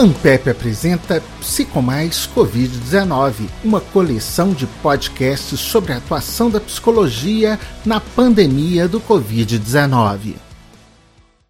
Ampep apresenta Psicomais Covid-19, uma coleção de podcasts sobre a atuação da psicologia na pandemia do Covid-19.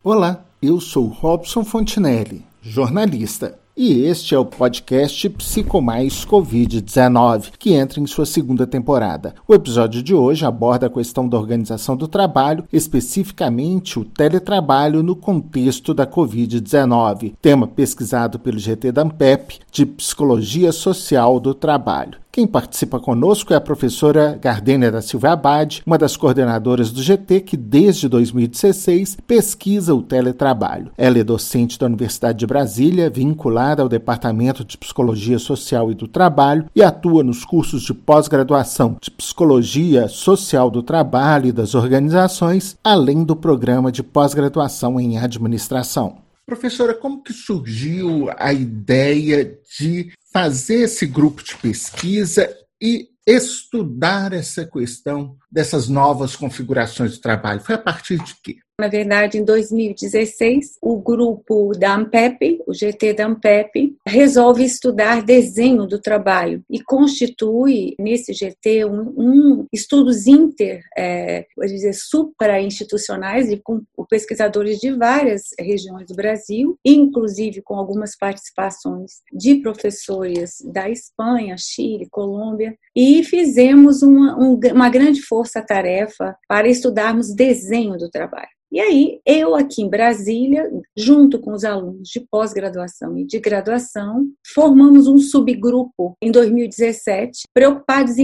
Olá, eu sou Robson Fontinelli, jornalista. E este é o podcast Psicomais Covid-19, que entra em sua segunda temporada. O episódio de hoje aborda a questão da organização do trabalho, especificamente o teletrabalho no contexto da Covid-19, tema pesquisado pelo GT da Ampep de Psicologia Social do Trabalho. Quem participa conosco é a professora Gardênia da Silva Abad, uma das coordenadoras do GT que desde 2016 pesquisa o teletrabalho. Ela é docente da Universidade de Brasília, vinculada ao Departamento de Psicologia Social e do Trabalho e atua nos cursos de pós-graduação de Psicologia Social do Trabalho e das Organizações, além do programa de pós-graduação em Administração. Professora, como que surgiu a ideia de fazer esse grupo de pesquisa e estudar essa questão dessas novas configurações de trabalho? Foi a partir de quê? Na verdade, em 2016, o grupo da Ampep, o GT da Ampep, resolve estudar desenho do trabalho e constitui nesse GT um, um estudos inter, é, dizer, supra-institucionais com pesquisadores de várias regiões do Brasil, inclusive com algumas participações de professores da Espanha, Chile, Colômbia, e fizemos uma, uma grande força-tarefa para estudarmos desenho do trabalho. E aí, eu aqui em Brasília, junto com os alunos de pós-graduação e de graduação, formamos um subgrupo em 2017, preocupados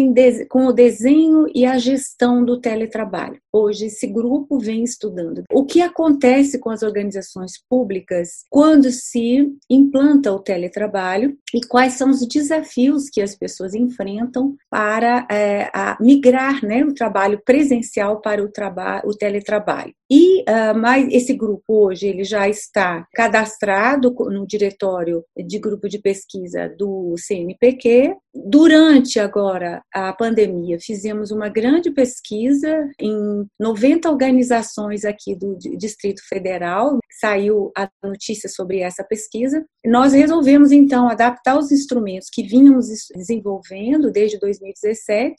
com o desenho e a gestão do teletrabalho. Hoje, esse grupo vem estudando o que acontece com as organizações públicas quando se implanta o teletrabalho e quais são os desafios que as pessoas enfrentam para é, migrar né, o trabalho presencial para o, o teletrabalho. E uh, mas esse grupo hoje ele já está cadastrado no diretório de grupo de pesquisa do CNPq. Durante agora a pandemia, fizemos uma grande pesquisa em 90 organizações aqui do Distrito Federal. Saiu a notícia sobre essa pesquisa. Nós resolvemos então adaptar os instrumentos que vínhamos desenvolvendo desde 2017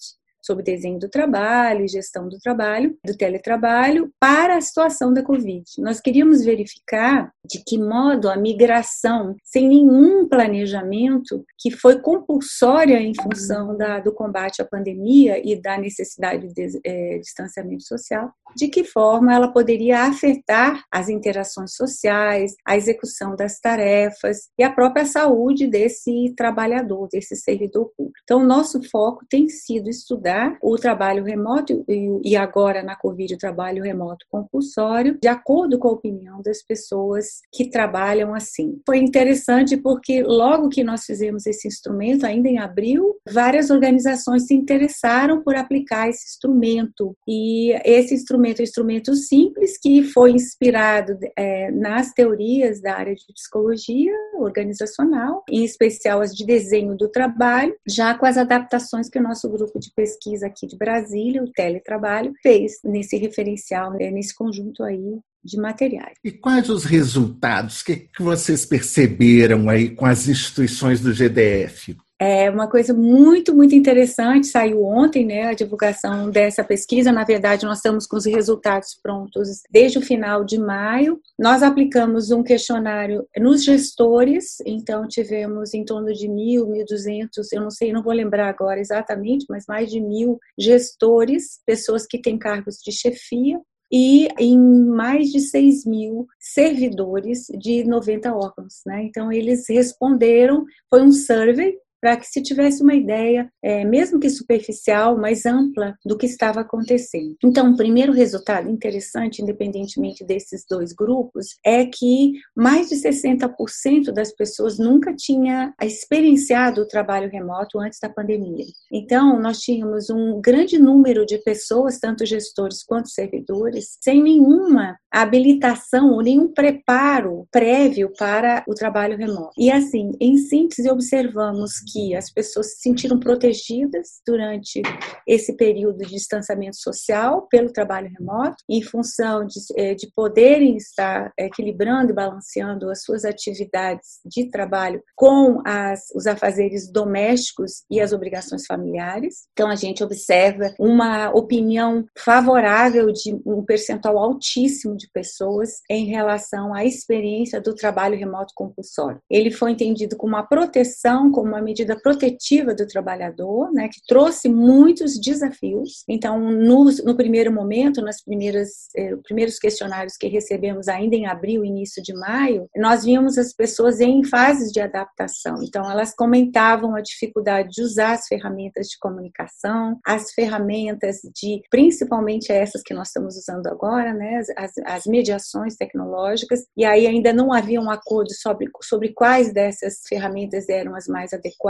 sobre desenho do trabalho e gestão do trabalho, do teletrabalho, para a situação da Covid. Nós queríamos verificar de que modo a migração, sem nenhum planejamento, que foi compulsória em função da, do combate à pandemia e da necessidade de é, distanciamento social, de que forma ela poderia afetar as interações sociais, a execução das tarefas e a própria saúde desse trabalhador, desse servidor público. Então, nosso foco tem sido estudar o trabalho remoto e agora na Covid o trabalho remoto compulsório, de acordo com a opinião das pessoas que trabalham assim. Foi interessante porque logo que nós fizemos esse instrumento, ainda em abril, várias organizações se interessaram por aplicar esse instrumento. E esse instrumento é um instrumento simples que foi inspirado é, nas teorias da área de psicologia organizacional, em especial as de desenho do trabalho, já com as adaptações que o nosso grupo de pesquisa pesquisa aqui de Brasília, o teletrabalho, fez nesse referencial, né, nesse conjunto aí de materiais. E quais os resultados que, que vocês perceberam aí com as instituições do GDF? É uma coisa muito, muito interessante. Saiu ontem né, a divulgação dessa pesquisa. Na verdade, nós estamos com os resultados prontos desde o final de maio. Nós aplicamos um questionário nos gestores, então tivemos em torno de mil, mil duzentos, eu não sei, não vou lembrar agora exatamente, mas mais de mil gestores, pessoas que têm cargos de chefia, e em mais de 6 mil servidores de 90 órgãos. Né? Então, eles responderam, foi um survey para que se tivesse uma ideia, é, mesmo que superficial, mais ampla do que estava acontecendo. Então, o primeiro resultado interessante, independentemente desses dois grupos, é que mais de 60% das pessoas nunca tinha experienciado o trabalho remoto antes da pandemia. Então, nós tínhamos um grande número de pessoas, tanto gestores quanto servidores, sem nenhuma habilitação ou nenhum preparo prévio para o trabalho remoto. E assim, em síntese, observamos que as pessoas se sentiram protegidas durante esse período de distanciamento social pelo trabalho remoto, em função de, é, de poderem estar equilibrando e balanceando as suas atividades de trabalho com as, os afazeres domésticos e as obrigações familiares. Então, a gente observa uma opinião favorável de um percentual altíssimo de pessoas em relação à experiência do trabalho remoto compulsório. Ele foi entendido como uma proteção, como uma medida protetiva do trabalhador, né, que trouxe muitos desafios. Então, no, no primeiro momento, nas primeiras eh, primeiros questionários que recebemos ainda em abril, início de maio, nós vimos as pessoas em fases de adaptação. Então, elas comentavam a dificuldade de usar as ferramentas de comunicação, as ferramentas de, principalmente essas que nós estamos usando agora, né, as, as mediações tecnológicas, e aí ainda não havia um acordo sobre, sobre quais dessas ferramentas eram as mais adequadas.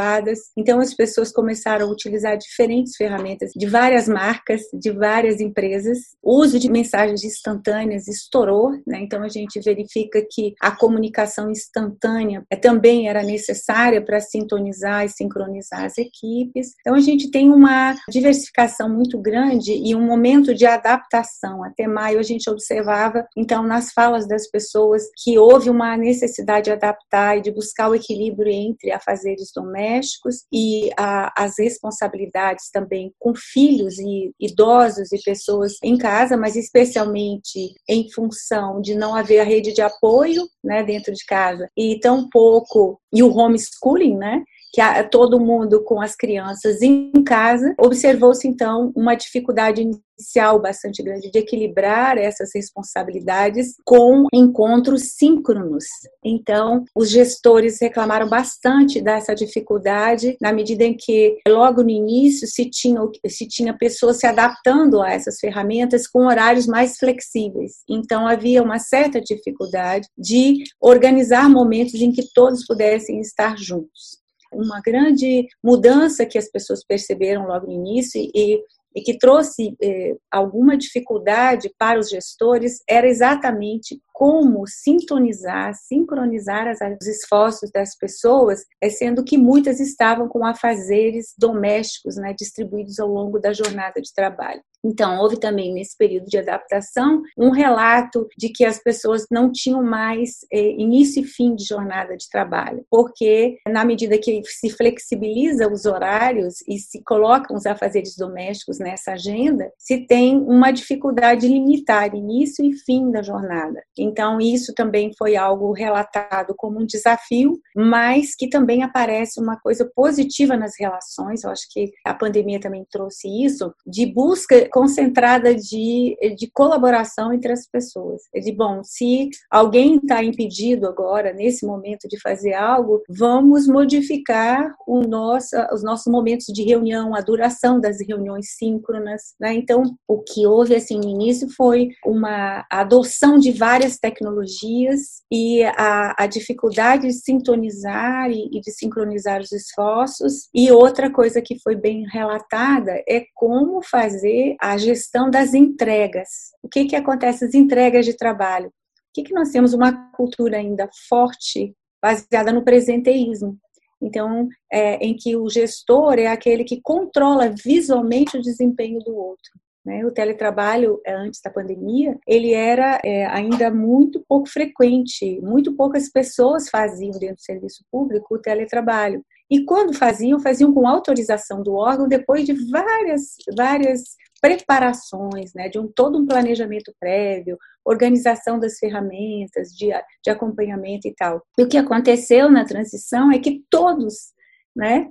Então, as pessoas começaram a utilizar diferentes ferramentas de várias marcas, de várias empresas. O uso de mensagens instantâneas estourou, né? Então, a gente verifica que a comunicação instantânea é, também era necessária para sintonizar e sincronizar as equipes. Então, a gente tem uma diversificação muito grande e um momento de adaptação. Até maio, a gente observava, então, nas falas das pessoas, que houve uma necessidade de adaptar e de buscar o equilíbrio entre afazeres domésticos e a, as responsabilidades também com filhos e idosos e pessoas em casa, mas especialmente em função de não haver a rede de apoio né, dentro de casa e tão pouco e o homeschooling, né? Que todo mundo com as crianças em casa, observou-se então uma dificuldade inicial bastante grande de equilibrar essas responsabilidades com encontros síncronos. Então, os gestores reclamaram bastante dessa dificuldade na medida em que logo no início se tinha se tinha pessoas se adaptando a essas ferramentas com horários mais flexíveis. Então, havia uma certa dificuldade de organizar momentos em que todos pudessem estar juntos uma grande mudança que as pessoas perceberam logo no início e, e que trouxe eh, alguma dificuldade para os gestores era exatamente como sintonizar, sincronizar as, os esforços das pessoas, é sendo que muitas estavam com afazeres domésticos né, distribuídos ao longo da jornada de trabalho. Então, houve também nesse período de adaptação um relato de que as pessoas não tinham mais eh, início e fim de jornada de trabalho, porque na medida que se flexibiliza os horários e se colocam os afazeres domésticos nessa agenda, se tem uma dificuldade de limitar início e fim da jornada. Então, isso também foi algo relatado como um desafio, mas que também aparece uma coisa positiva nas relações. Eu acho que a pandemia também trouxe isso, de busca concentrada de, de colaboração entre as pessoas. De, bom, se alguém está impedido agora, nesse momento, de fazer algo, vamos modificar o nosso, os nossos momentos de reunião, a duração das reuniões síncronas. Né? Então, o que houve assim, no início foi uma adoção de várias tecnologias e a, a dificuldade de sintonizar e, e de sincronizar os esforços. E outra coisa que foi bem relatada é como fazer a gestão das entregas. O que, que acontece? As entregas de trabalho. O que, que nós temos? Uma cultura ainda forte, baseada no presenteísmo. Então, é, em que o gestor é aquele que controla visualmente o desempenho do outro. Né? O teletrabalho, é, antes da pandemia, ele era é, ainda muito pouco frequente, muito poucas pessoas faziam dentro do serviço público o teletrabalho. E quando faziam, faziam com autorização do órgão, depois de várias, várias preparações, né, de um todo um planejamento prévio, organização das ferramentas de, de acompanhamento e tal. E o que aconteceu na transição é que todos, né,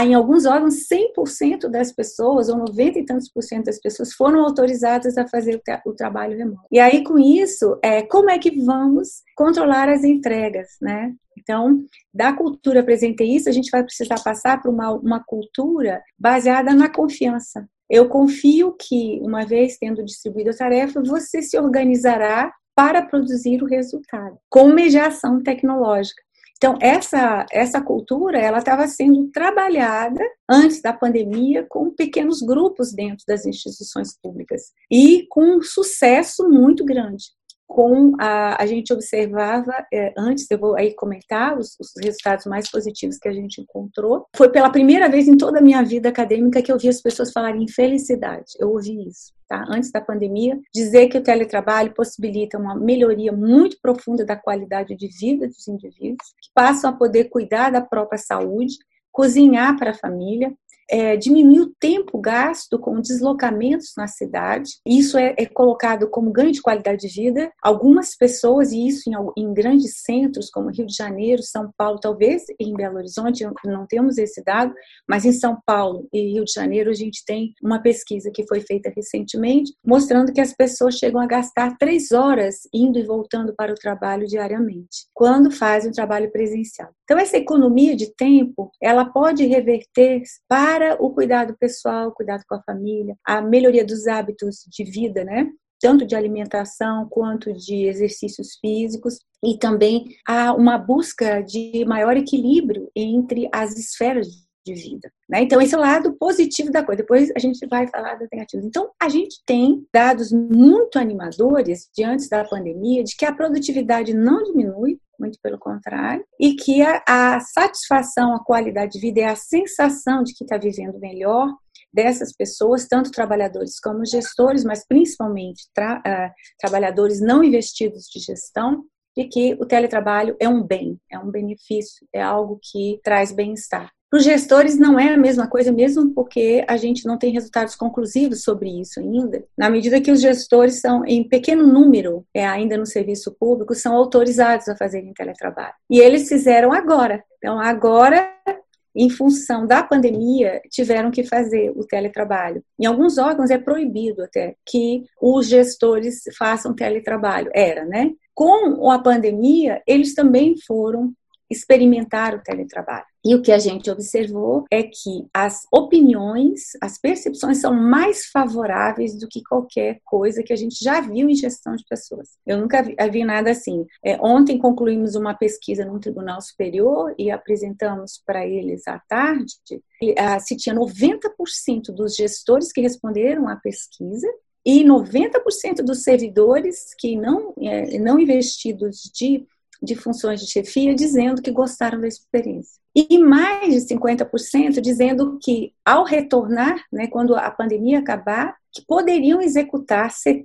em alguns órgãos, 100% das pessoas, ou 90 e tantos por cento das pessoas, foram autorizadas a fazer o, o, trabalho remoto. E aí, com isso, é, como é que vamos controlar as entregas, né? Então, da cultura presenteísta, a gente vai precisar passar para uma, uma cultura baseada na confiança. Eu confio que, uma vez tendo distribuído a tarefa, você se organizará para produzir o resultado, com mediação tecnológica. Então, essa, essa cultura ela estava sendo trabalhada antes da pandemia com pequenos grupos dentro das instituições públicas e com um sucesso muito grande. Com a, a gente observava, é, antes eu vou aí comentar os, os, resultados mais positivos que a gente encontrou. Foi pela primeira vez em toda a minha vida acadêmica que eu vi as pessoas falarem felicidade. Eu ouvi isso, tá? Antes da pandemia, dizer que o teletrabalho possibilita uma melhoria muito profunda da qualidade de vida dos indivíduos, que passam a poder cuidar da própria saúde, cozinhar para a família, é, diminuir o tempo gasto com deslocamentos na cidade. Isso é, é, colocado como ganho de qualidade de vida. Algumas pessoas, e isso em, em, grandes centros como Rio de Janeiro, São Paulo, talvez em Belo Horizonte, não temos esse dado, mas em São Paulo e Rio de Janeiro a gente tem uma pesquisa que foi feita recentemente, mostrando que as pessoas chegam a gastar três horas indo e voltando para o trabalho diariamente, quando fazem o trabalho presencial. Então, essa economia de tempo, ela pode reverter para para o cuidado pessoal, cuidado com a família, a melhoria dos hábitos de vida, né? Tanto de alimentação quanto de exercícios físicos, e também há uma busca de maior equilíbrio entre as esferas de vida. Né? Então, esse é o lado positivo da coisa. Depois a gente vai falar das negativas. Então, a gente tem dados muito animadores diante da pandemia de que a produtividade não diminui, muito pelo contrário, e que a, a satisfação, a qualidade de vida é a sensação de que está vivendo melhor dessas pessoas, tanto trabalhadores como gestores, mas principalmente tra, uh, trabalhadores não investidos de gestão, de que o teletrabalho é um bem, é um benefício, é algo que traz bem-estar. Para os gestores não é a mesma coisa, mesmo porque a gente não tem resultados conclusivos sobre isso ainda. Na medida que os gestores são, em pequeno número, é, ainda no serviço público, são autorizados a fazerem teletrabalho. E eles fizeram agora. Então, agora em função da pandemia, tiveram que fazer o teletrabalho. Em alguns órgãos é proibido até que os gestores façam teletrabalho. Era, né? Com a pandemia, eles também foram experimentar o teletrabalho. E o que a gente observou é que as opiniões, as percepções são mais favoráveis do que qualquer coisa que a gente já viu em gestão de pessoas. Eu nunca vi, vi nada assim. É, ontem concluímos uma pesquisa no Tribunal Superior e apresentamos para eles à tarde. Ah, se tinha 90% dos gestores que responderam à pesquisa e 90% dos servidores que não, é, não investidos de de funções de chefia dizendo que gostaram da experiência. E mais de 50% dizendo que, ao retornar, né, quando a pandemia acabar, que poderiam executar 70%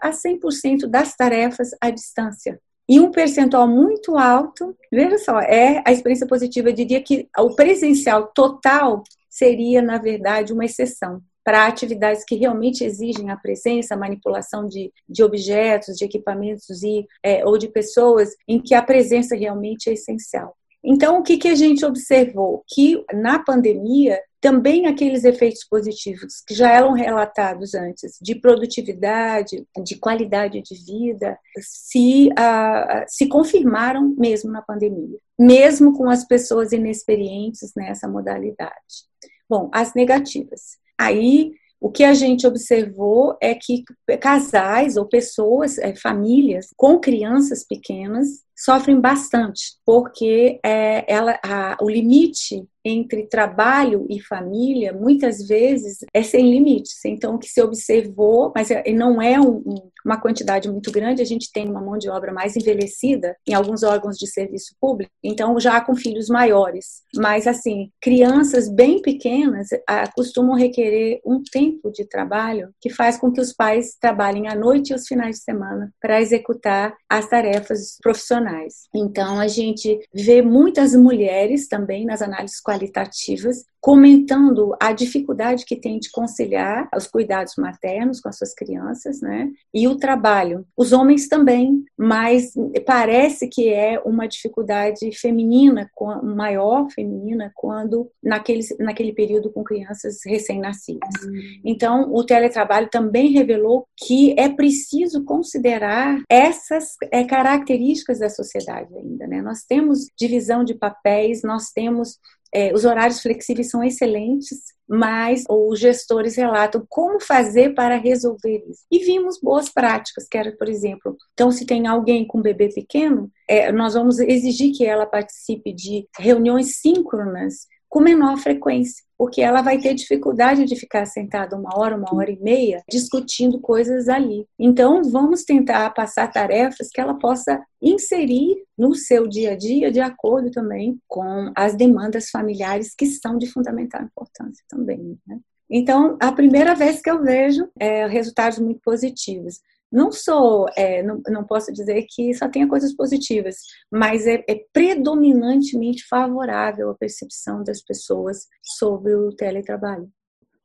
a 100% das tarefas à distância. E um percentual muito alto, veja só, é a experiência positiva. Eu diria que o presencial total seria, na verdade, uma exceção para atividades que realmente exigem a presença, a manipulação de, de objetos, de equipamentos e, é, ou de pessoas, em que a presença realmente é essencial. Então, o que, que a gente observou? Que na pandemia, também aqueles efeitos positivos que já eram relatados antes, de produtividade, de qualidade de vida, se, uh, se confirmaram mesmo na pandemia, mesmo com as pessoas inexperientes nessa modalidade. Bom, as negativas. Aí, o que a gente observou é que casais ou pessoas, é, famílias com crianças pequenas sofrem bastante, porque é, ela, a, o limite entre trabalho e família, muitas vezes, é sem limites. Então, o que se observou, mas é, não é um, uma quantidade muito grande, a gente tem uma mão de obra mais envelhecida em alguns órgãos de serviço público, então já com filhos maiores. Mas, assim, crianças bem pequenas ah, costumam requerer um tempo de trabalho que faz com que os pais trabalhem à noite e os finais de semana para executar as tarefas profissionais. Então, a gente vê muitas mulheres também nas análises qualitativas comentando a dificuldade que tem de conciliar os cuidados maternos com as suas crianças, né? E o trabalho. Os homens também, mas parece que é uma dificuldade feminina, maior feminina, quando naquele, naquele período com crianças recém-nascidas. Uhum. Então, o teletrabalho também revelou que é preciso considerar essas é, características da sociedade ainda, né? Nós temos divisão de papéis, nós temos é, os horários flexíveis são excelentes, mas os gestores relatam como fazer para resolver isso. E vimos boas práticas, que era, por exemplo, então se tem alguém com um bebê pequeno, é, nós vamos exigir que ela participe de reuniões síncronas com menor frequência porque ela vai ter dificuldade de ficar sentada uma hora, uma hora e meia discutindo coisas ali. Então, vamos tentar passar tarefas que ela possa inserir no seu dia a dia de acordo também com as demandas familiares que são de fundamental importância também. Né? Então, a primeira vez que eu vejo é, resultados muito positivos. Não sou, é, não, não posso dizer que só tenha coisas positivas, mas é, é predominantemente favorável a percepção das pessoas sobre o teletrabalho.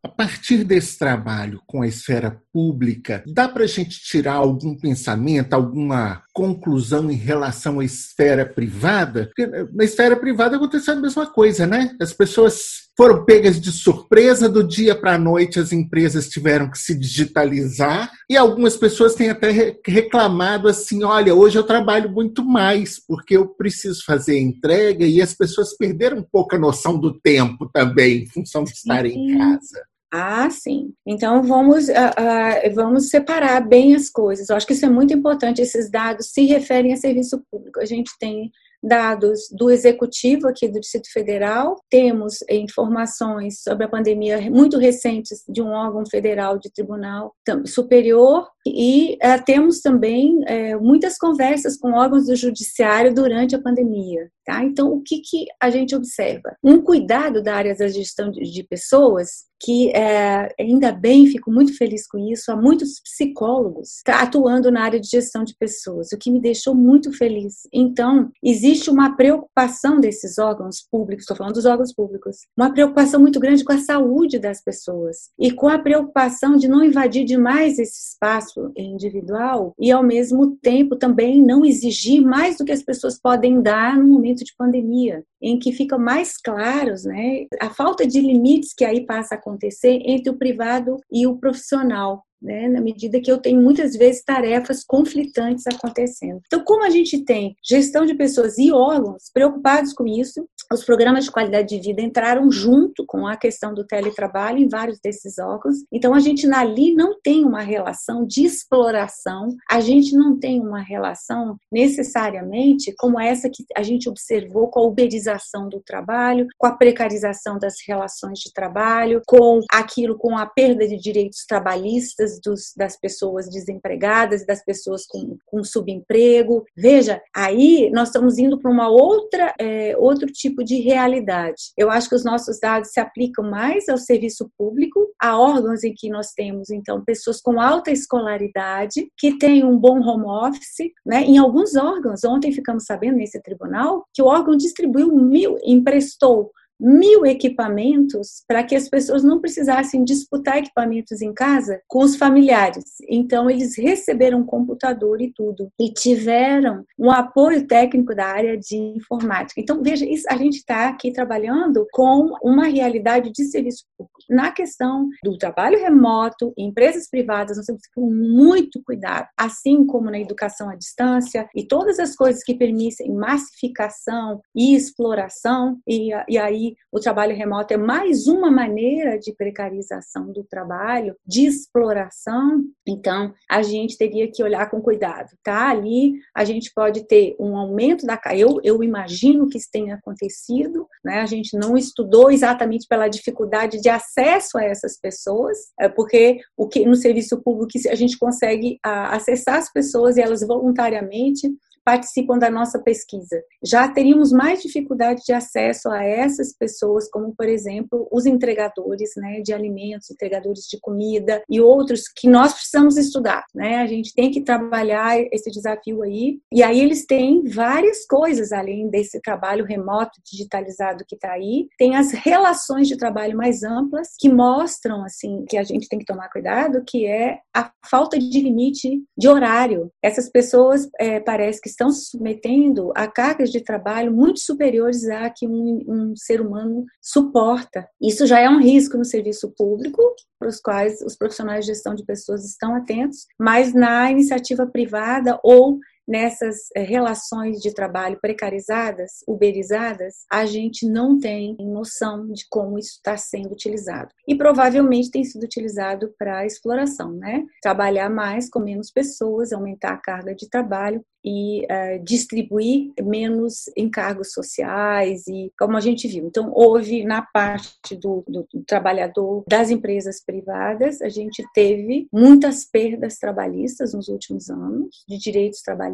A partir desse trabalho com a esfera pública, dá para a gente tirar algum pensamento, alguma conclusão em relação à esfera privada? Porque na esfera privada aconteceu a mesma coisa, né? As pessoas foram pegas de surpresa do dia para a noite, as empresas tiveram que se digitalizar e algumas pessoas têm até reclamado assim: olha, hoje eu trabalho muito mais porque eu preciso fazer entrega e as pessoas perderam um pouco a noção do tempo também, em função de estarem em casa. Ah, sim. Então vamos, uh, uh, vamos separar bem as coisas. Eu acho que isso é muito importante. Esses dados se referem a serviço público. A gente tem dados do executivo aqui do Distrito Federal, temos informações sobre a pandemia muito recentes de um órgão federal de tribunal superior e uh, temos também uh, muitas conversas com órgãos do judiciário durante a pandemia. Tá? Então, o que, que a gente observa? Um cuidado da área da gestão de, de pessoas que é, ainda bem, fico muito feliz com isso, há muitos psicólogos atuando na área de gestão de pessoas, o que me deixou muito feliz. Então, existe uma preocupação desses órgãos públicos, estou falando dos órgãos públicos, uma preocupação muito grande com a saúde das pessoas e com a preocupação de não invadir demais esse espaço individual e, ao mesmo tempo, também não exigir mais do que as pessoas podem dar no momento de pandemia, em que fica mais claros, né, a falta de limites que aí passa a acontecer entre o privado e o profissional né, na medida que eu tenho muitas vezes tarefas conflitantes acontecendo. Então, como a gente tem gestão de pessoas e órgãos preocupados com isso, os programas de qualidade de vida entraram junto com a questão do teletrabalho em vários desses órgãos. Então, a gente ali não tem uma relação de exploração, a gente não tem uma relação necessariamente como essa que a gente observou com a uberização do trabalho, com a precarização das relações de trabalho, com aquilo, com a perda de direitos trabalhistas dos, das pessoas desempregadas e das pessoas com, com subemprego. Veja, aí nós estamos indo para uma outra, é, outro tipo de realidade. Eu acho que os nossos dados se aplicam mais ao serviço público, a órgãos em que nós temos, então, pessoas com alta escolaridade, que têm um bom home office, né? Em alguns órgãos, ontem ficamos sabendo nesse tribunal que o órgão distribuiu mil, emprestou mil equipamentos para que as pessoas não precisassem disputar equipamentos em casa com os familiares. Então, eles receberam um computador e tudo, e tiveram um apoio técnico da área de informática. Então, veja, isso, a gente está aqui trabalhando com uma realidade de serviço público. Na questão do trabalho remoto, empresas privadas, nós temos que ter muito cuidado, assim como na educação à distância e todas as coisas que permitem massificação e exploração, e, e aí o trabalho remoto é mais uma maneira de precarização do trabalho, de exploração. Então, a gente teria que olhar com cuidado, tá? Ali a gente pode ter um aumento da eu eu imagino que isso tenha acontecido, né? A gente não estudou exatamente pela dificuldade de acesso a essas pessoas, é porque o que no serviço público a gente consegue acessar as pessoas e elas voluntariamente participam da nossa pesquisa. Já teríamos mais dificuldade de acesso a essas pessoas, como, por exemplo, os entregadores né, de alimentos, entregadores de comida e outros que nós precisamos estudar. Né? A gente tem que trabalhar esse desafio aí. E aí eles têm várias coisas além desse trabalho remoto, digitalizado que está aí. Tem as relações de trabalho mais amplas que mostram assim que a gente tem que tomar cuidado, que é a falta de limite de horário. Essas pessoas é, parece que estão se submetendo a cargas de trabalho muito superiores a que um, um ser humano suporta. Isso já é um risco no serviço público, para os quais os profissionais de gestão de pessoas estão atentos, mas na iniciativa privada ou nessas eh, relações de trabalho precarizadas, uberizadas, a gente não tem noção de como isso está sendo utilizado. E provavelmente tem sido utilizado para exploração, né? Trabalhar mais com menos pessoas, aumentar a carga de trabalho e uh, distribuir menos encargos sociais e como a gente viu. Então, houve na parte do, do, do, trabalhador das empresas privadas, a gente teve muitas perdas trabalhistas nos últimos anos, de direitos trabalhistas,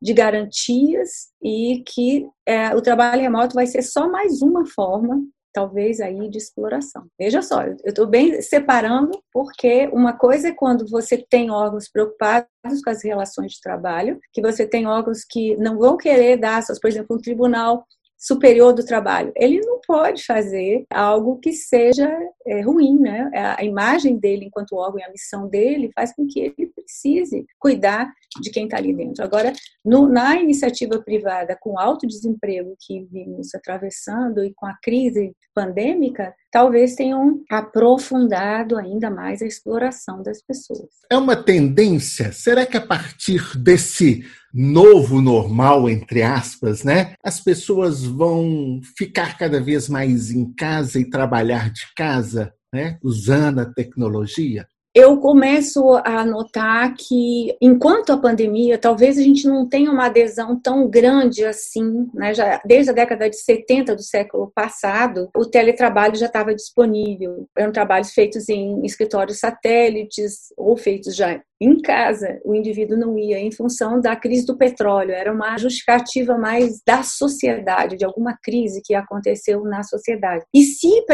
de garantias e que é, o trabalho remoto vai ser só mais uma forma talvez aí de exploração. Veja só, eu estou bem separando porque uma coisa é quando você tem órgãos preocupados com as relações de trabalho, que você tem órgãos que não vão querer dar, por exemplo, um tribunal superior do trabalho. Ele não pode fazer algo que seja é, ruim, né? A imagem dele enquanto órgão e a missão dele faz com que ele precise cuidar de quem está ali dentro. Agora, no, na iniciativa privada, com alto desemprego que vimos atravessando e com a crise pandêmica, talvez tenham aprofundado ainda mais a exploração das pessoas. É uma tendência? Será que a partir desse novo normal, entre aspas, né? As pessoas vão ficar cada vez mais em casa e trabalhar de casa, né? Usando a tecnologia? Eu começo a notar que, enquanto a pandemia, talvez a gente não tenha uma adesão tão grande assim, né? Já, desde a década de 70 do século passado, o teletrabalho já estava disponível. Eram trabalhos feitos em escritórios satélites ou feitos já em casa o indivíduo não ia em função da crise do petróleo, era uma justificativa mais da sociedade, de alguma crise que aconteceu na sociedade. E se,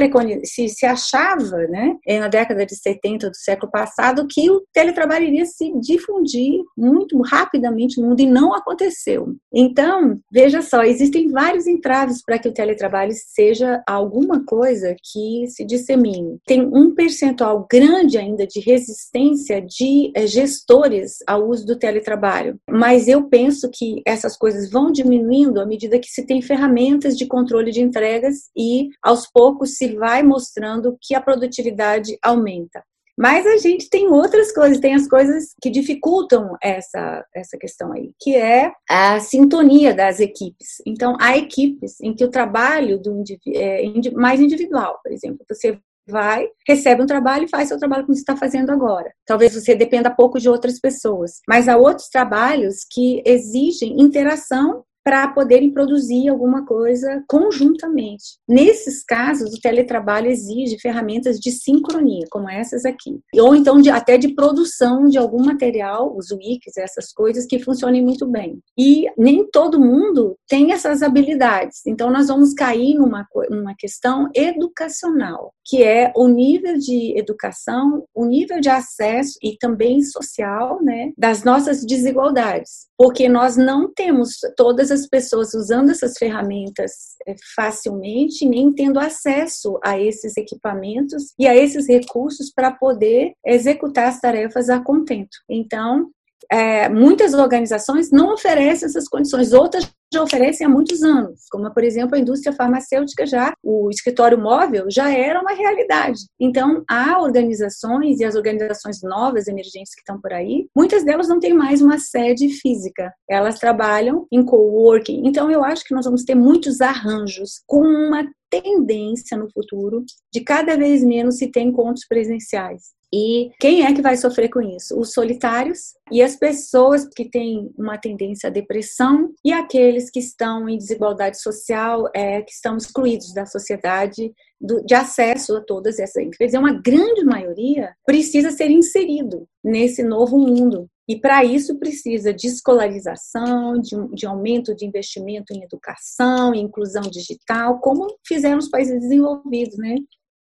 se, se achava, né, na década de 70 do século passado, que o teletrabalho iria se difundir muito rapidamente no mundo e não aconteceu. Então, veja só, existem vários entraves para que o teletrabalho seja alguma coisa que se dissemine. Tem um percentual grande ainda de resistência de eh, gestores ao uso do teletrabalho. Mas eu penso que essas coisas vão diminuindo à medida que se tem ferramentas de controle de entregas e aos poucos se vai mostrando que a produtividade aumenta. Mas a gente tem outras coisas, tem as coisas que dificultam essa, essa questão aí, que é a sintonia das equipes. Então, há equipes em que o trabalho do é mais individual, por exemplo, você vai, recebe um trabalho e faz seu trabalho como você está fazendo agora. Talvez você dependa pouco de outras pessoas, mas há outros trabalhos que exigem interação para poderem produzir alguma coisa conjuntamente. Nesses casos, o teletrabalho exige ferramentas de sincronia, como essas aqui, ou então de, até de produção de algum material, os wikis, essas coisas que funcionem muito bem. E nem todo mundo tem essas habilidades, então nós vamos cair numa uma questão educacional, que é o nível de educação, o nível de acesso e também social, né, das nossas desigualdades, porque nós não temos todas as pessoas usando essas ferramentas é, facilmente, nem tendo acesso a esses equipamentos e a esses recursos para poder executar as tarefas a contento. Então, é, muitas organizações não oferecem essas condições, outras já oferecem há muitos anos, como por exemplo a indústria farmacêutica já, o escritório móvel já era uma realidade. Então há organizações e as organizações novas, emergentes que estão por aí, muitas delas não têm mais uma sede física, elas trabalham em coworking. Então eu acho que nós vamos ter muitos arranjos com uma tendência no futuro de cada vez menos se ter encontros presenciais. E quem é que vai sofrer com isso? Os solitários e as pessoas que têm uma tendência à depressão e aqueles que estão em desigualdade social, é, que estão excluídos da sociedade, do, de acesso a todas essas. Quer dizer, uma grande maioria precisa ser inserido nesse novo mundo. E para isso precisa de escolarização, de, de, aumento de investimento em educação, em inclusão digital, como fizeram os países desenvolvidos, né?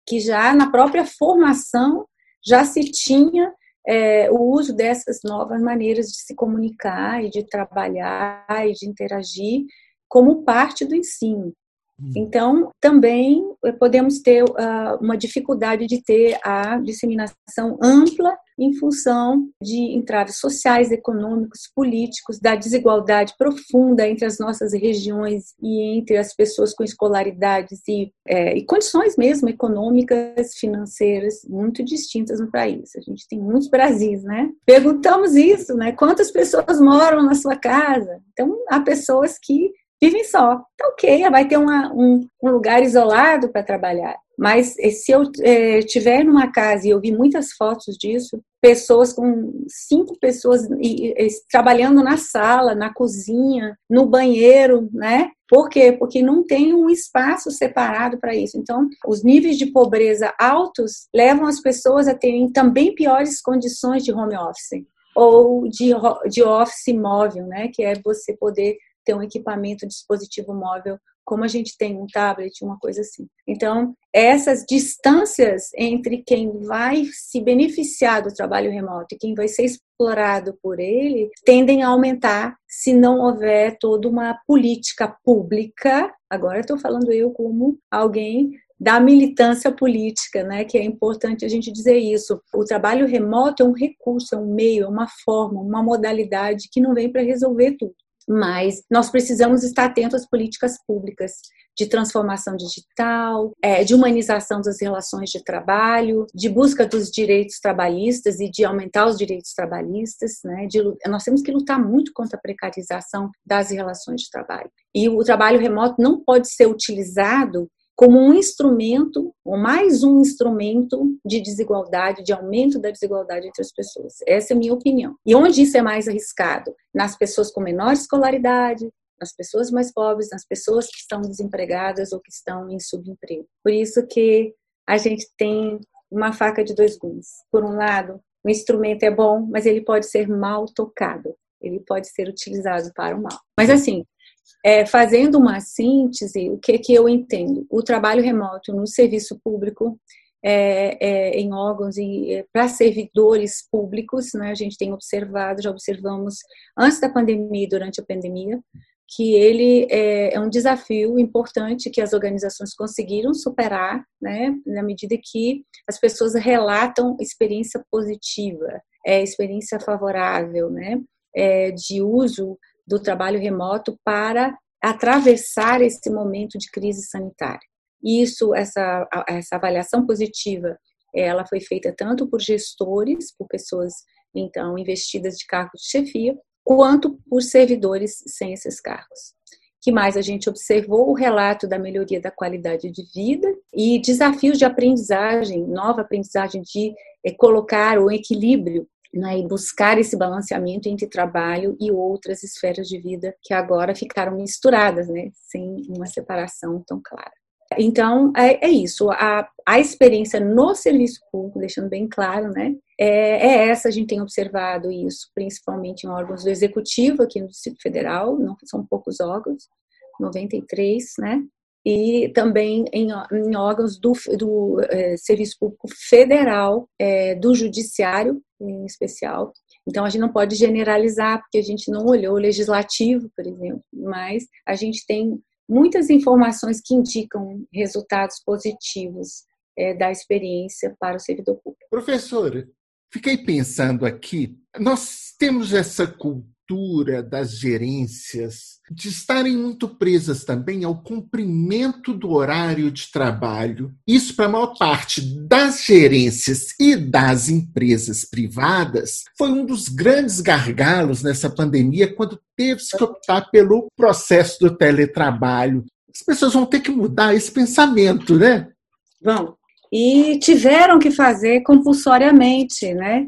Que já na própria formação já se tinha é, o uso dessas novas maneiras de se comunicar e de trabalhar e de interagir como parte do ensino. Hum. Então, também podemos ter uh, uma dificuldade de ter a disseminação ampla em função de entraves sociais, econômicos, políticos, da desigualdade profunda entre as nossas regiões e entre as pessoas com escolaridades e, é, e condições mesmo econômicas, financeiras muito distintas no país. A gente tem muitos Brasis, né? Perguntamos isso, né? Quantas pessoas moram na sua casa? Então, há pessoas que vivem só. Tá ok, vai ter uma, um, um lugar isolado para trabalhar. Mas eh, se eu é, tiver numa casa, e eu vi muitas fotos disso, pessoas com cinco pessoas e, e, trabalhando na sala, na cozinha, no banheiro, né? Por quê? Porque não tem um espaço separado para isso. Então, os níveis de pobreza altos levam as pessoas a terem também piores condições de home office ou de, de office móvel, né? Que é você poder ter um equipamento, um dispositivo móvel, como a gente tem um tablet, uma coisa assim. Então, essas distâncias entre quem vai se beneficiar do trabalho remoto e quem vai ser explorado por ele tendem a aumentar se não houver toda uma política pública. Agora estou falando eu como alguém da militância política, né, que é importante a gente dizer isso. O trabalho remoto é um recurso, é um meio, é uma forma, uma modalidade que não vem para resolver tudo mas nós precisamos estar atentos às políticas públicas de transformação digital, é, de humanização das relações de trabalho, de busca dos direitos trabalhistas e de aumentar os direitos trabalhistas. Né, de, nós temos que lutar muito contra a precarização das relações de trabalho. E o trabalho remoto não pode ser utilizado como um instrumento, ou mais um instrumento de desigualdade, de aumento da desigualdade entre as pessoas. Essa é a minha opinião. E onde isso é mais arriscado? Nas pessoas com menor escolaridade, nas pessoas mais pobres, nas pessoas que estão desempregadas ou que estão em subemprego. Por isso que a gente tem uma faca de dois gumes. Por um lado, o instrumento é bom, mas ele pode ser mal tocado. Ele pode ser utilizado para o mal. Mas assim, é, fazendo uma síntese, o que, que eu entendo? O trabalho remoto no serviço público, é, é, em órgãos e é, para servidores públicos, né, a gente tem observado, já observamos antes da pandemia e durante a pandemia, que ele é, é, um desafio importante que as organizações conseguiram superar, né, na medida que as pessoas relatam experiência positiva, é, experiência favorável, né, é, de uso do trabalho remoto para atravessar esse momento de crise sanitária. Isso, essa, essa avaliação positiva, ela foi feita tanto por gestores, por pessoas então investidas de cargos de chefia, quanto por servidores sem esses cargos. Que mais a gente observou o relato da melhoria da qualidade de vida e desafios de aprendizagem, nova aprendizagem de é, colocar o equilíbrio né, e buscar esse balanceamento entre trabalho e outras esferas de vida que agora ficaram misturadas, né, sem uma separação tão clara. Então, é, é isso. A, a experiência no serviço público, deixando bem claro, né, é, é, essa. A gente tem observado isso, principalmente em órgãos do Executivo, aqui no Distrito Federal, não são poucos órgãos, 93, né, e também em, em órgãos do, do é, Serviço Público Federal, é, do Judiciário em especial. Então, a gente não pode generalizar, porque a gente não olhou o legislativo, por exemplo, mas a gente tem muitas informações que indicam resultados positivos é, da experiência para o servidor público. Professora, fiquei pensando aqui, nós temos essa cultura das gerências de estarem muito presas também ao cumprimento do horário de trabalho. Isso, para a maior parte das gerências e das empresas privadas, foi um dos grandes gargalos nessa pandemia, quando teve-se que optar pelo processo do teletrabalho. As pessoas vão ter que mudar esse pensamento, né? Vão. E tiveram que fazer compulsoriamente, né?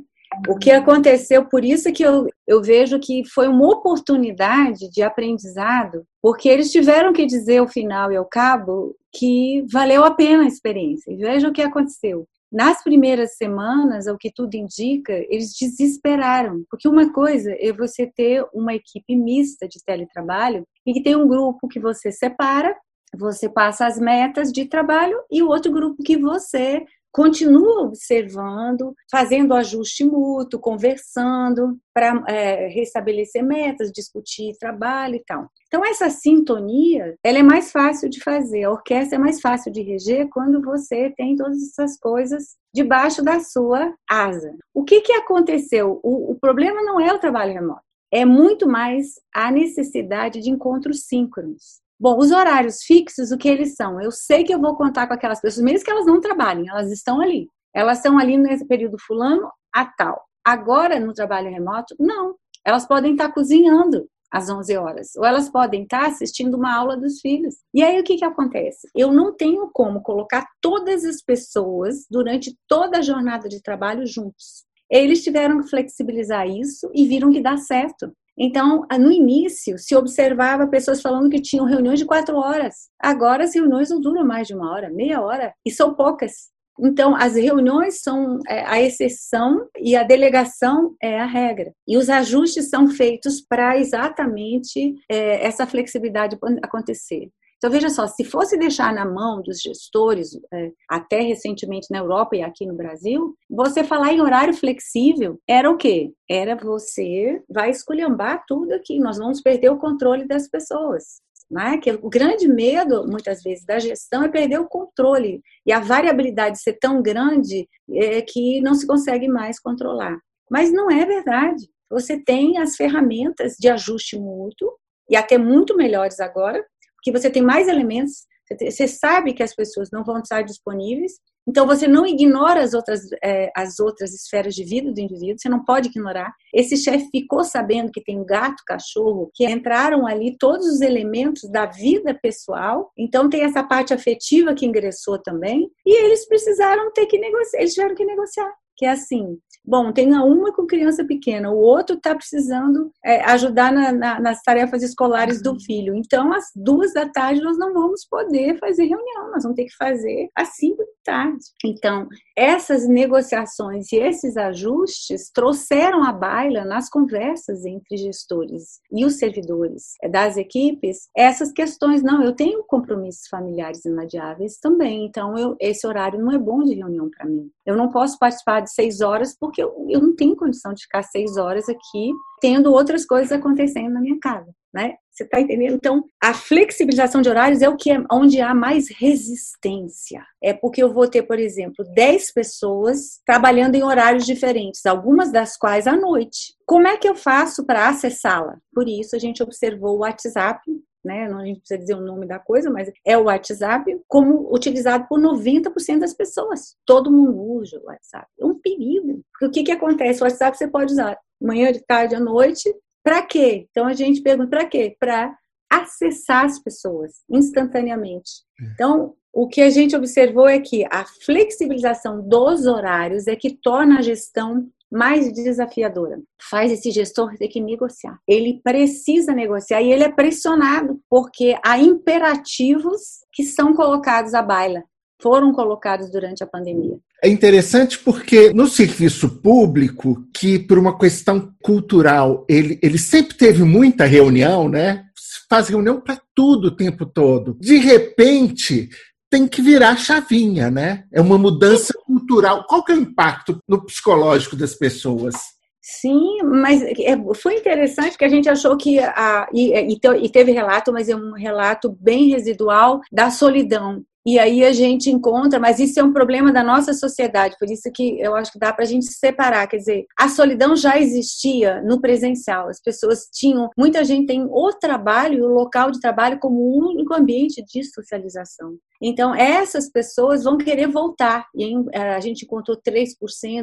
O que aconteceu, por isso que eu, eu vejo que foi uma oportunidade de aprendizado, porque eles tiveram que dizer ao final e ao cabo que valeu a pena a experiência. E veja o que aconteceu. Nas primeiras semanas, ao que tudo indica, eles desesperaram, porque uma coisa é você ter uma equipe mista de teletrabalho e que tem um grupo que você separa, você passa as metas de trabalho e o outro grupo que você continua observando, fazendo ajuste mútuo, conversando para é, restabelecer metas, discutir trabalho e tal. Então essa sintonia, ela é mais fácil de fazer. A orquestra é mais fácil de reger quando você tem todas essas coisas debaixo da sua asa. O que que aconteceu? O, o problema não é o trabalho remoto. É muito mais a necessidade de encontros síncronos. Bom, os horários fixos, o que eles são? Eu sei que eu vou contar com aquelas pessoas, mesmo que elas não trabalhem, elas estão ali. Elas estão ali nesse período fulano a tal. Agora, no trabalho remoto, não. Elas podem estar cozinhando às 11 horas, ou elas podem estar assistindo uma aula dos filhos. E aí o que, que acontece? Eu não tenho como colocar todas as pessoas durante toda a jornada de trabalho juntos. Eles tiveram que flexibilizar isso e viram que dá certo. Então, no início, se observava pessoas falando que tinham reuniões de quatro horas. Agora, as reuniões não duram mais de uma hora, meia hora, e são poucas. Então, as reuniões são é, a exceção e a delegação é a regra. E os ajustes são feitos para exatamente é, essa flexibilidade acontecer. Então, veja só, se fosse deixar na mão dos gestores, é, até recentemente na Europa e aqui no Brasil, você falar em horário flexível era o quê? Era você vai esculhambar tudo aqui, nós vamos perder o controle das pessoas. Né? Que o grande medo, muitas vezes, da gestão é perder o controle e a variabilidade ser tão grande é, que não se consegue mais controlar. Mas não é verdade. Você tem as ferramentas de ajuste mútuo e até muito melhores agora, que você tem mais elementos, você sabe que as pessoas não vão estar disponíveis, então você não ignora as outras, é, as outras esferas de vida do indivíduo, você não pode ignorar. Esse chefe ficou sabendo que tem gato, cachorro, que entraram ali todos os elementos da vida pessoal, então tem essa parte afetiva que ingressou também, e eles precisaram ter que negociar, eles tiveram que negociar que é assim, bom, tem uma com criança pequena, o outro está precisando é, ajudar na, na, nas tarefas escolares do filho. Então, às duas da tarde, nós não vamos poder fazer reunião, nós vamos ter que fazer às cinco da tarde. Então, essas negociações e esses ajustes trouxeram à baila nas conversas entre gestores e os servidores das equipes essas questões. Não, eu tenho compromissos familiares inadiáveis também, então eu, esse horário não é bom de reunião para mim. Eu não posso participar de seis horas porque eu, eu não tenho condição de ficar seis horas aqui tendo outras coisas acontecendo na minha casa, né? Você está entendendo? Então, a flexibilização de horários é o que é onde há mais resistência. É porque eu vou ter, por exemplo, 10 pessoas trabalhando em horários diferentes, algumas das quais à noite. Como é que eu faço para acessá-la? Por isso a gente observou o WhatsApp né? Não a gente precisa dizer o nome da coisa, mas é o WhatsApp como utilizado por 90% das pessoas. Todo mundo usa o WhatsApp. É um perigo. Porque o que, que acontece? O WhatsApp você pode usar manhã, de tarde, à noite. Para quê? Então a gente pergunta para quê? Para acessar as pessoas instantaneamente. É. Então, o que a gente observou é que a flexibilização dos horários é que torna a gestão mais desafiadora. Faz esse gestor ter que negociar. Ele precisa negociar e ele é pressionado porque há imperativos que são colocados à baila, foram colocados durante a pandemia. É interessante porque no serviço público, que por uma questão cultural, ele, ele sempre teve muita reunião, né? Faz reunião para tudo o tempo todo. De repente, tem que virar chavinha, né? É uma mudança cultural. Qual que é o impacto no psicológico das pessoas? Sim, mas é, foi interessante que a gente achou que a, e, e, teve relato, mas é um relato bem residual da solidão e aí a gente encontra, mas isso é um problema da nossa sociedade, por isso que eu acho que dá para a gente separar, quer dizer, a solidão já existia no presencial, as pessoas tinham, muita gente tem o trabalho o local de trabalho como um único ambiente de socialização. Então, essas pessoas vão querer voltar. E a gente encontrou 3%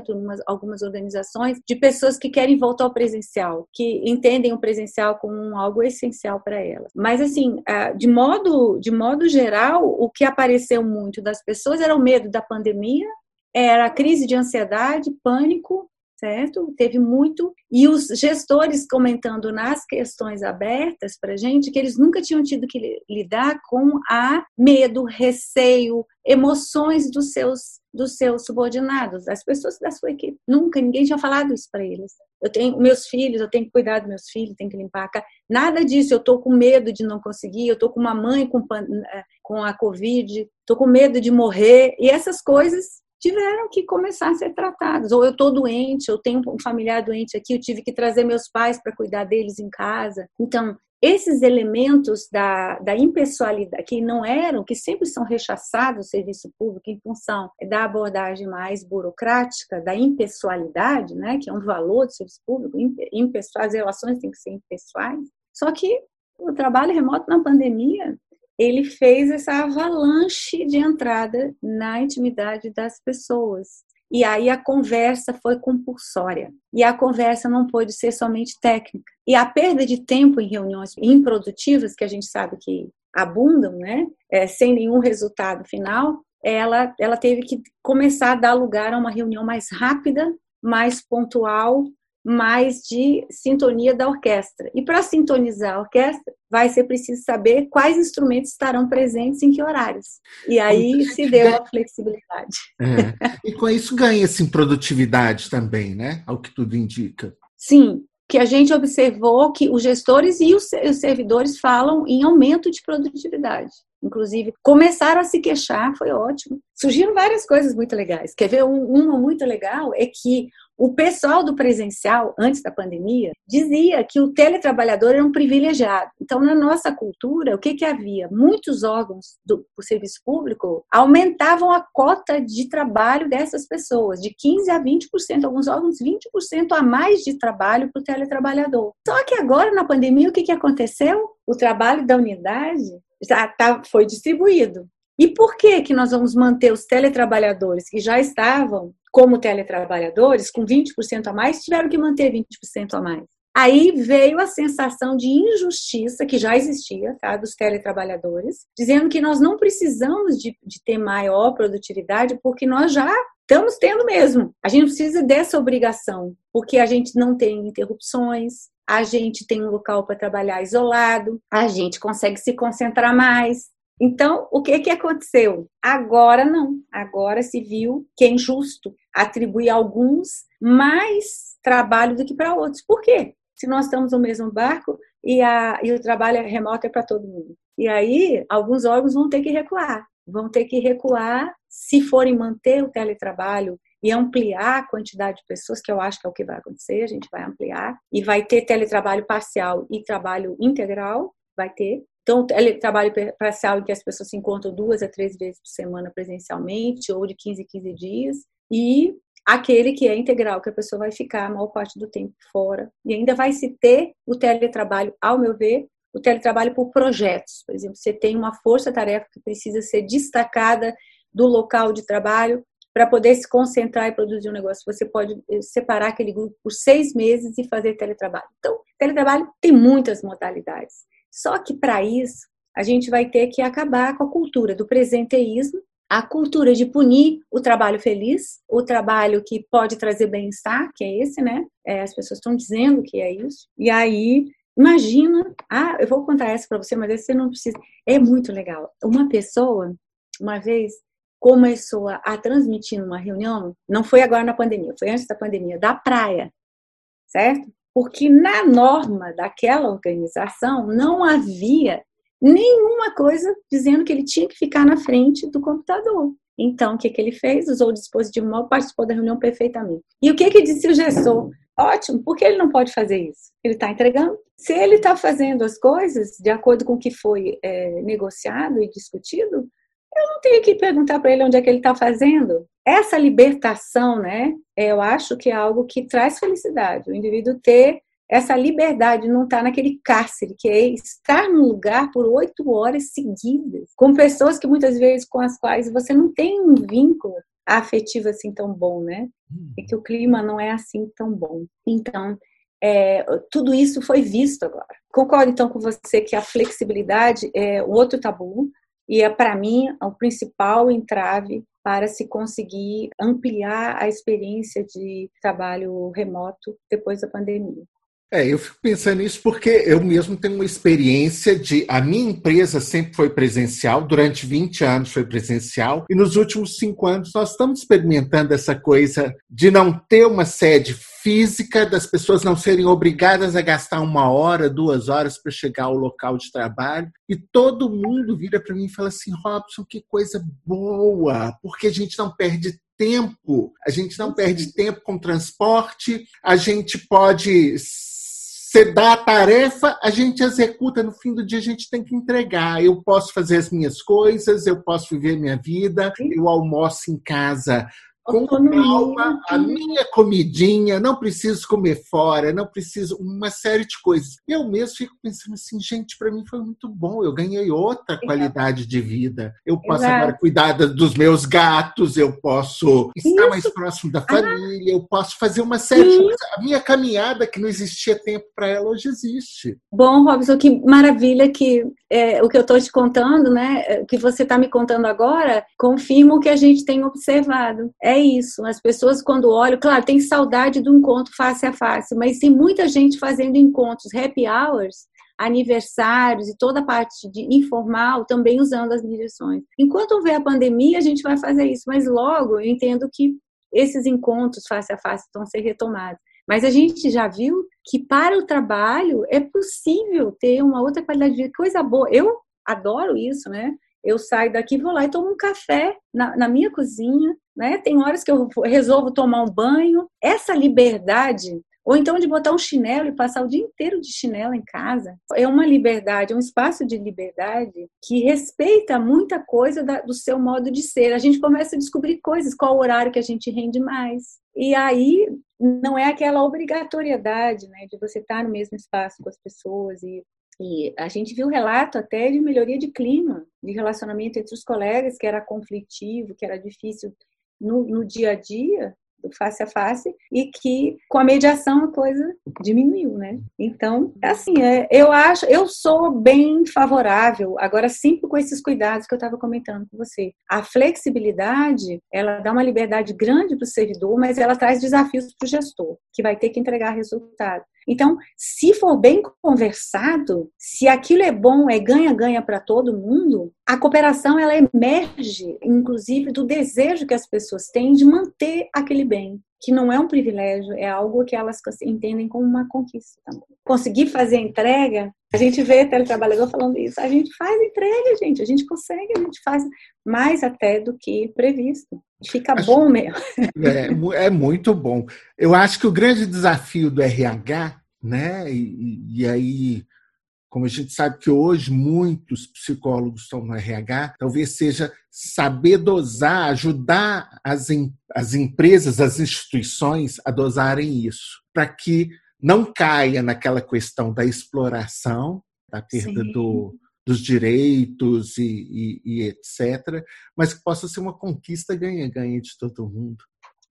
em algumas organizações de pessoas que querem voltar ao presencial, que entendem o presencial como algo essencial para elas. Mas, assim, de modo, de modo geral, o que apareceu muito das pessoas era o medo da pandemia, era a crise de ansiedade, pânico, certo? Teve muito. E os gestores comentando nas questões abertas para gente que eles nunca tinham tido que lidar com a medo, receio, emoções dos seus dos seus subordinados, das pessoas da sua equipe. Nunca ninguém tinha falado isso para eles. Eu tenho meus filhos, eu tenho que cuidar dos meus filhos, tenho que limpar a casa. Nada disso. Eu estou com medo de não conseguir. Eu estou com uma mãe com, eh, com a covid. Estou com medo de morrer. E essas coisas tiveram que começar a ser tratados. Ou eu estou doente, eu tenho um familiar doente aqui, eu tive que trazer meus pais para cuidar deles em casa. Então, esses elementos da, da impessoalidade, que não eram, que sempre são rechaçados no serviço público em função da abordagem mais burocrática, da impessoalidade, né, que é um valor do serviço público, impessoal, as relações têm que ser impessoais. Só que o trabalho remoto na pandemia, ele fez essa avalanche de entrada na intimidade das pessoas. E aí a conversa foi compulsória. E a conversa não pôde ser somente técnica. E a perda de tempo em reuniões improdutivas, que a gente sabe que abundam, né? É, sem nenhum resultado final, ela, ela teve que começar a dar lugar a uma reunião mais rápida, mais pontual, mais de sintonia da orquestra. E para sintonizar a orquestra, vai ser preciso saber quais instrumentos estarão presentes em que horários. E aí se deu a flexibilidade. É. E com isso ganha-se em produtividade também, né? Ao que tudo indica. Sim, que a gente observou que os gestores e os servidores falam em aumento de produtividade. Inclusive, começaram a se queixar, foi ótimo. Surgiram várias coisas muito legais. Quer ver? uma muito legal é que o pessoal do presencial, antes da pandemia, dizia que o teletrabalhador era um privilegiado. Então, na nossa cultura, o que, que havia? Muitos órgãos do, do serviço público aumentavam a cota de trabalho dessas pessoas, de 15% a 20%, alguns órgãos 20% a mais de trabalho para o teletrabalhador. Só que agora, na pandemia, o que, que aconteceu? O trabalho da unidade já tá, foi distribuído. E por que, que nós vamos manter os teletrabalhadores que já estavam como teletrabalhadores, com 20% a mais, tiveram que manter 20% a mais. Aí veio a sensação de injustiça que já existia, tá, dos teletrabalhadores, dizendo que nós não precisamos de, de ter maior produtividade porque nós já estamos tendo mesmo. A gente precisa dessa obrigação, porque a gente não tem interrupções, a gente tem um local para trabalhar isolado, a gente consegue se concentrar mais, então, o que, que aconteceu? Agora não. Agora se viu que é injusto atribuir a alguns mais trabalho do que para outros. Por quê? Se nós estamos no mesmo barco e, a, e o trabalho remoto é para todo mundo. E aí, alguns órgãos vão ter que recuar. Vão ter que recuar se forem manter o teletrabalho e ampliar a quantidade de pessoas, que eu acho que é o que vai acontecer, a gente vai ampliar, e vai ter teletrabalho parcial e trabalho integral, vai ter, então, trabalho parcial em que as pessoas se encontram duas a três vezes por semana presencialmente, ou de 15 em 15 dias, e aquele que é integral, que a pessoa vai ficar a maior parte do tempo fora. E ainda vai se ter o teletrabalho, ao meu ver, o teletrabalho por projetos. Por exemplo, você tem uma força-tarefa que precisa ser destacada do local de trabalho para poder se concentrar e produzir um negócio. Você pode eh, separar aquele grupo por seis meses e fazer teletrabalho. Então, teletrabalho tem muitas modalidades. Só que para isso, a gente vai ter que acabar com a cultura do presenteísmo, a cultura de punir o trabalho feliz, o trabalho que pode trazer bem-estar, que é esse, né? É, as pessoas estão dizendo que é isso. E aí, imagina, ah, eu vou contar essa para você, mas você não precisa. É muito legal. Uma pessoa, uma vez, começou a transmitir numa reunião, não foi agora na pandemia, foi antes da pandemia, da praia, certo? Porque na norma daquela organização não havia nenhuma coisa dizendo que ele tinha que ficar na frente do computador. Então, o que, que ele fez? Usou o dispositivo móvel, participou da reunião perfeitamente. E o que, que disse o gestor? Ótimo, por que ele não pode fazer isso? Ele está entregando. Se ele está fazendo as coisas de acordo com o que foi é, negociado e discutido, eu não tenho que perguntar para ele onde é que ele está fazendo. Essa libertação, né, eu acho que é algo que traz felicidade. O indivíduo ter essa liberdade, não estar tá naquele cárcere, que é estar num lugar por oito horas seguidas, com pessoas que muitas vezes com as quais você não tem um vínculo afetivo assim tão bom, né? Hum. E que o clima não é assim tão bom. Então, é, tudo isso foi visto agora. Concordo então com você que a flexibilidade é o outro tabu, e é, para mim, o principal entrave para se conseguir ampliar a experiência de trabalho remoto depois da pandemia. É, eu fico pensando nisso porque eu mesmo tenho uma experiência de. A minha empresa sempre foi presencial, durante 20 anos foi presencial, e nos últimos cinco anos nós estamos experimentando essa coisa de não ter uma sede física, das pessoas não serem obrigadas a gastar uma hora, duas horas para chegar ao local de trabalho. E todo mundo vira para mim e fala assim: Robson, que coisa boa, porque a gente não perde tempo, a gente não perde tempo com transporte, a gente pode você dá a tarefa, a gente executa, no fim do dia a gente tem que entregar. Eu posso fazer as minhas coisas, eu posso viver minha vida, eu almoço em casa com calma, a minha comidinha, não preciso comer fora, não preciso uma série de coisas. Eu mesmo fico pensando assim, gente, para mim foi muito bom, eu ganhei outra qualidade de vida. Eu posso Exato. agora cuidar dos meus gatos, eu posso estar Isso. mais próximo da ah. família, ah. eu posso fazer uma série Sim. de coisas. A minha caminhada que não existia tempo para ela hoje existe. Bom, Robson, que maravilha que é, o que eu estou te contando, né, o que você está me contando agora, confirma o que a gente tem observado. É isso. As pessoas, quando olham, claro, tem saudade do encontro face a face, mas tem muita gente fazendo encontros, happy hours, aniversários e toda a parte de informal também usando as mediações. Enquanto houver a pandemia, a gente vai fazer isso, mas logo eu entendo que esses encontros face a face vão ser retomados. Mas a gente já viu que para o trabalho é possível ter uma outra qualidade de vida, coisa boa. Eu adoro isso, né? Eu saio daqui, vou lá e tomo um café na, na minha cozinha, né? Tem horas que eu resolvo tomar um banho. Essa liberdade ou então de botar um chinelo e passar o dia inteiro de chinelo em casa. É uma liberdade, é um espaço de liberdade que respeita muita coisa da, do seu modo de ser. A gente começa a descobrir coisas, qual horário que a gente rende mais. E aí não é aquela obrigatoriedade né, de você estar no mesmo espaço com as pessoas e e a gente viu relato até de melhoria de clima, de relacionamento entre os colegas, que era conflitivo, que era difícil no, no dia a dia, do face a face e que com a mediação a coisa diminuiu, né? Então, assim, é, eu acho, eu sou bem favorável, agora sempre com esses cuidados que eu estava comentando com você. A flexibilidade, ela dá uma liberdade grande para o servidor, mas ela traz desafios para o gestor, que vai ter que entregar resultado. Então, se for bem conversado, se aquilo é bom, é ganha-ganha para todo mundo, a cooperação ela emerge, inclusive, do desejo que as pessoas têm de manter aquele bem, que não é um privilégio, é algo que elas entendem como uma conquista. Conseguir fazer a entrega, a gente vê teletrabalhador falando isso, a gente faz entrega, gente, a gente consegue, a gente faz mais até do que previsto. Fica acho, bom mesmo. É, é, muito bom. Eu acho que o grande desafio do RH, né, e, e aí como a gente sabe que hoje muitos psicólogos estão no RH, talvez seja saber dosar, ajudar as, as empresas, as instituições a dosarem isso, para que não caia naquela questão da exploração, da perda do, dos direitos e, e, e, etc., mas que possa ser uma conquista ganha-ganha de todo mundo.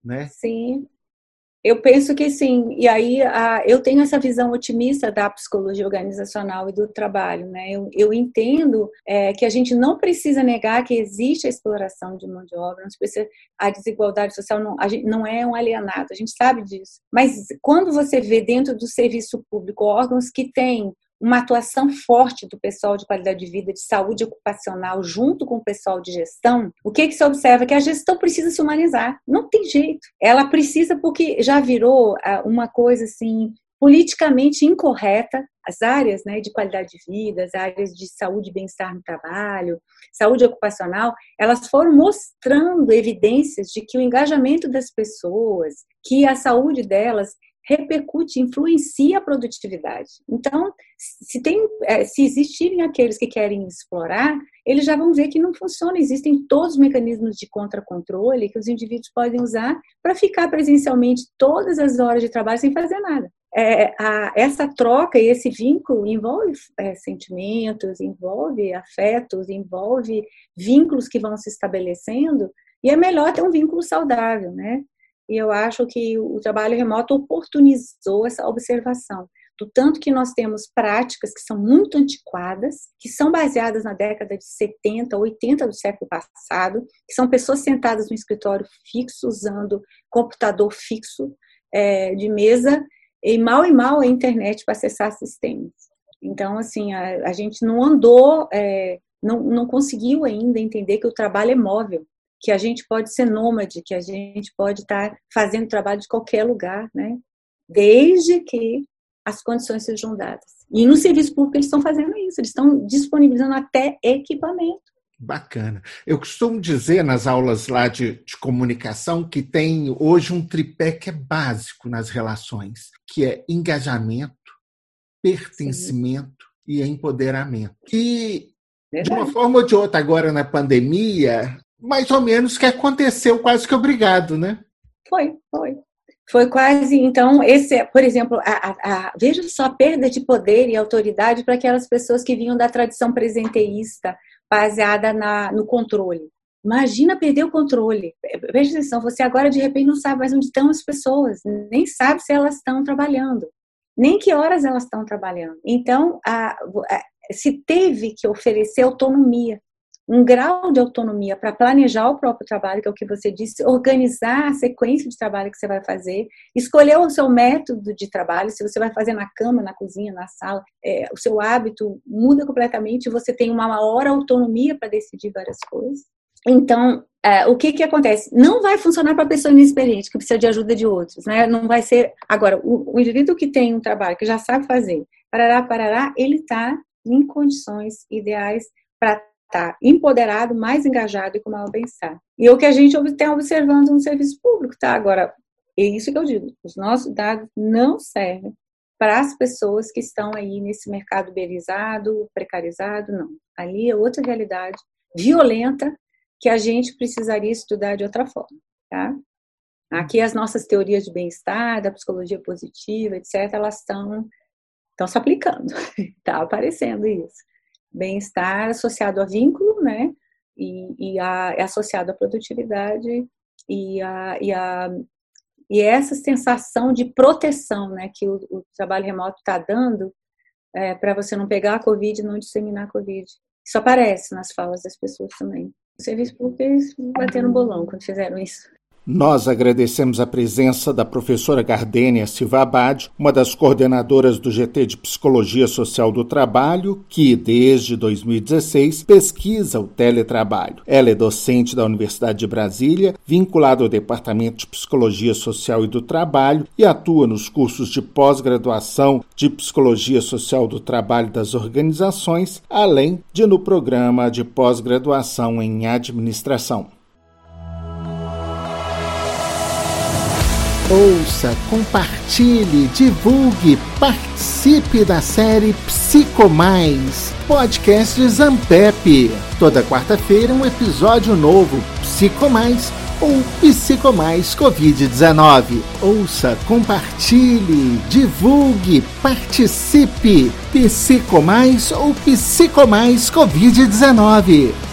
Né? Sim, eu penso que sim, e aí a, eu tenho essa visão otimista da psicologia organizacional e do trabalho, né? Eu, eu entendo é, que a gente não precisa negar que existe a exploração de mão de obra, não precisa, a desigualdade social não, a gente, não é um alienado, a gente sabe disso. Mas quando você vê dentro do serviço público órgãos que têm uma atuação forte do pessoal de qualidade de vida, de saúde ocupacional, junto com o pessoal de gestão, o que, que se observa? Que a gestão precisa se humanizar. Não tem jeito. Ela precisa, porque já virou ah, uma coisa assim politicamente incorreta as áreas né, de qualidade de vida, as áreas de saúde e bem-estar no trabalho, saúde ocupacional, elas foram mostrando evidências de que o engajamento das pessoas, que a saúde delas repercute, influencia a produtividade. Então, se, tem, é, se existirem aqueles que querem explorar, eles já vão ver que não funciona. Existem todos os mecanismos de contra-controle que os indivíduos podem usar para ficar presencialmente todas as horas de trabalho sem fazer nada. É, a, essa troca e esse vínculo envolve é, sentimentos, envolve afetos, envolve vínculos que vão se estabelecendo, e é melhor ter um vínculo saudável, né? E eu acho que o trabalho remoto oportunizou essa observação do tanto que nós temos práticas que são muito antiquadas, que são baseadas na década de 70, 80 do século passado, que são pessoas sentadas no escritório fixo, usando computador fixo é, de mesa, e mal e mal a internet para acessar sistemas. Então, assim, a, a gente não andou, é, não, não conseguiu ainda entender que o trabalho é móvel, que a gente pode ser nômade, que a gente pode estar fazendo trabalho de qualquer lugar, né? Desde que as condições sejam dadas. E no serviço público eles estão fazendo isso, eles estão disponibilizando até equipamento. Bacana. Eu costumo dizer nas aulas lá de, de, comunicação que tem hoje um tripé que é básico nas relações, que é engajamento, pertencimento Sim. e empoderamento. E, Verdade. de uma forma ou de outra, agora na pandemia, mais ou menos que aconteceu quase que obrigado, né? Foi, foi. Foi quase, então, esse, por exemplo, a, a, a, veja só a perda de poder e autoridade para aquelas pessoas que vinham da tradição presenteísta, baseada na, no controle. Imagina perder o controle. Veja atenção, você agora de repente não sabe mais onde estão as pessoas, nem sabe se elas estão trabalhando, nem que horas elas estão trabalhando. Então, a, se teve que oferecer autonomia um grau de autonomia para planejar o próprio trabalho, que é o que você disse, organizar a sequência de trabalho que você vai fazer, escolher o seu método de trabalho, se você vai fazer na cama, na cozinha, na sala, é, o seu hábito muda completamente, você tem uma maior autonomia para decidir várias coisas. Então, é, o que que acontece? Não vai funcionar para pessoa inexperiente, que precisa de ajuda de outros, né? Não vai ser. Agora, o, o indivíduo que tem um trabalho, que já sabe fazer, parará, parará, ele está em condições ideais para estar tá empoderado, mais engajado e com maior bem-estar. E é o que a gente está observando no serviço público, tá? Agora, é isso que eu digo, os nossos dados não servem para as pessoas que estão aí nesse mercado berizado, precarizado, não. Ali é outra realidade violenta que a gente precisaria estudar de outra forma, tá? Aqui as nossas teorias de bem-estar, da psicologia positiva, etc., elas estão estão se aplicando, está aparecendo isso bem-estar associado a vínculo, né? E, e a, é associado à produtividade e a, e a e essa sensação de proteção, né, que o, o trabalho remoto está dando é, para você não pegar a Covid e não disseminar a Covid. Isso aparece nas falas das pessoas também. O serviço público eles bateram bolão quando fizeram isso. Nós agradecemos a presença da professora Gardênia Silva Abad, uma das coordenadoras do GT de Psicologia Social do Trabalho, que, desde 2016, pesquisa o teletrabalho. Ela é docente da Universidade de Brasília, vinculada ao Departamento de Psicologia Social e do Trabalho e atua nos cursos de pós-graduação de Psicologia Social do Trabalho das organizações, além de no programa de pós-graduação em Administração. Ouça, compartilhe, divulgue, participe da série Psico Mais, podcast Zampep. Toda quarta-feira um episódio novo, Psico Mais ou Psico Mais Covid-19. Ouça, compartilhe, divulgue, participe. Psico Mais ou Psico Mais Covid-19.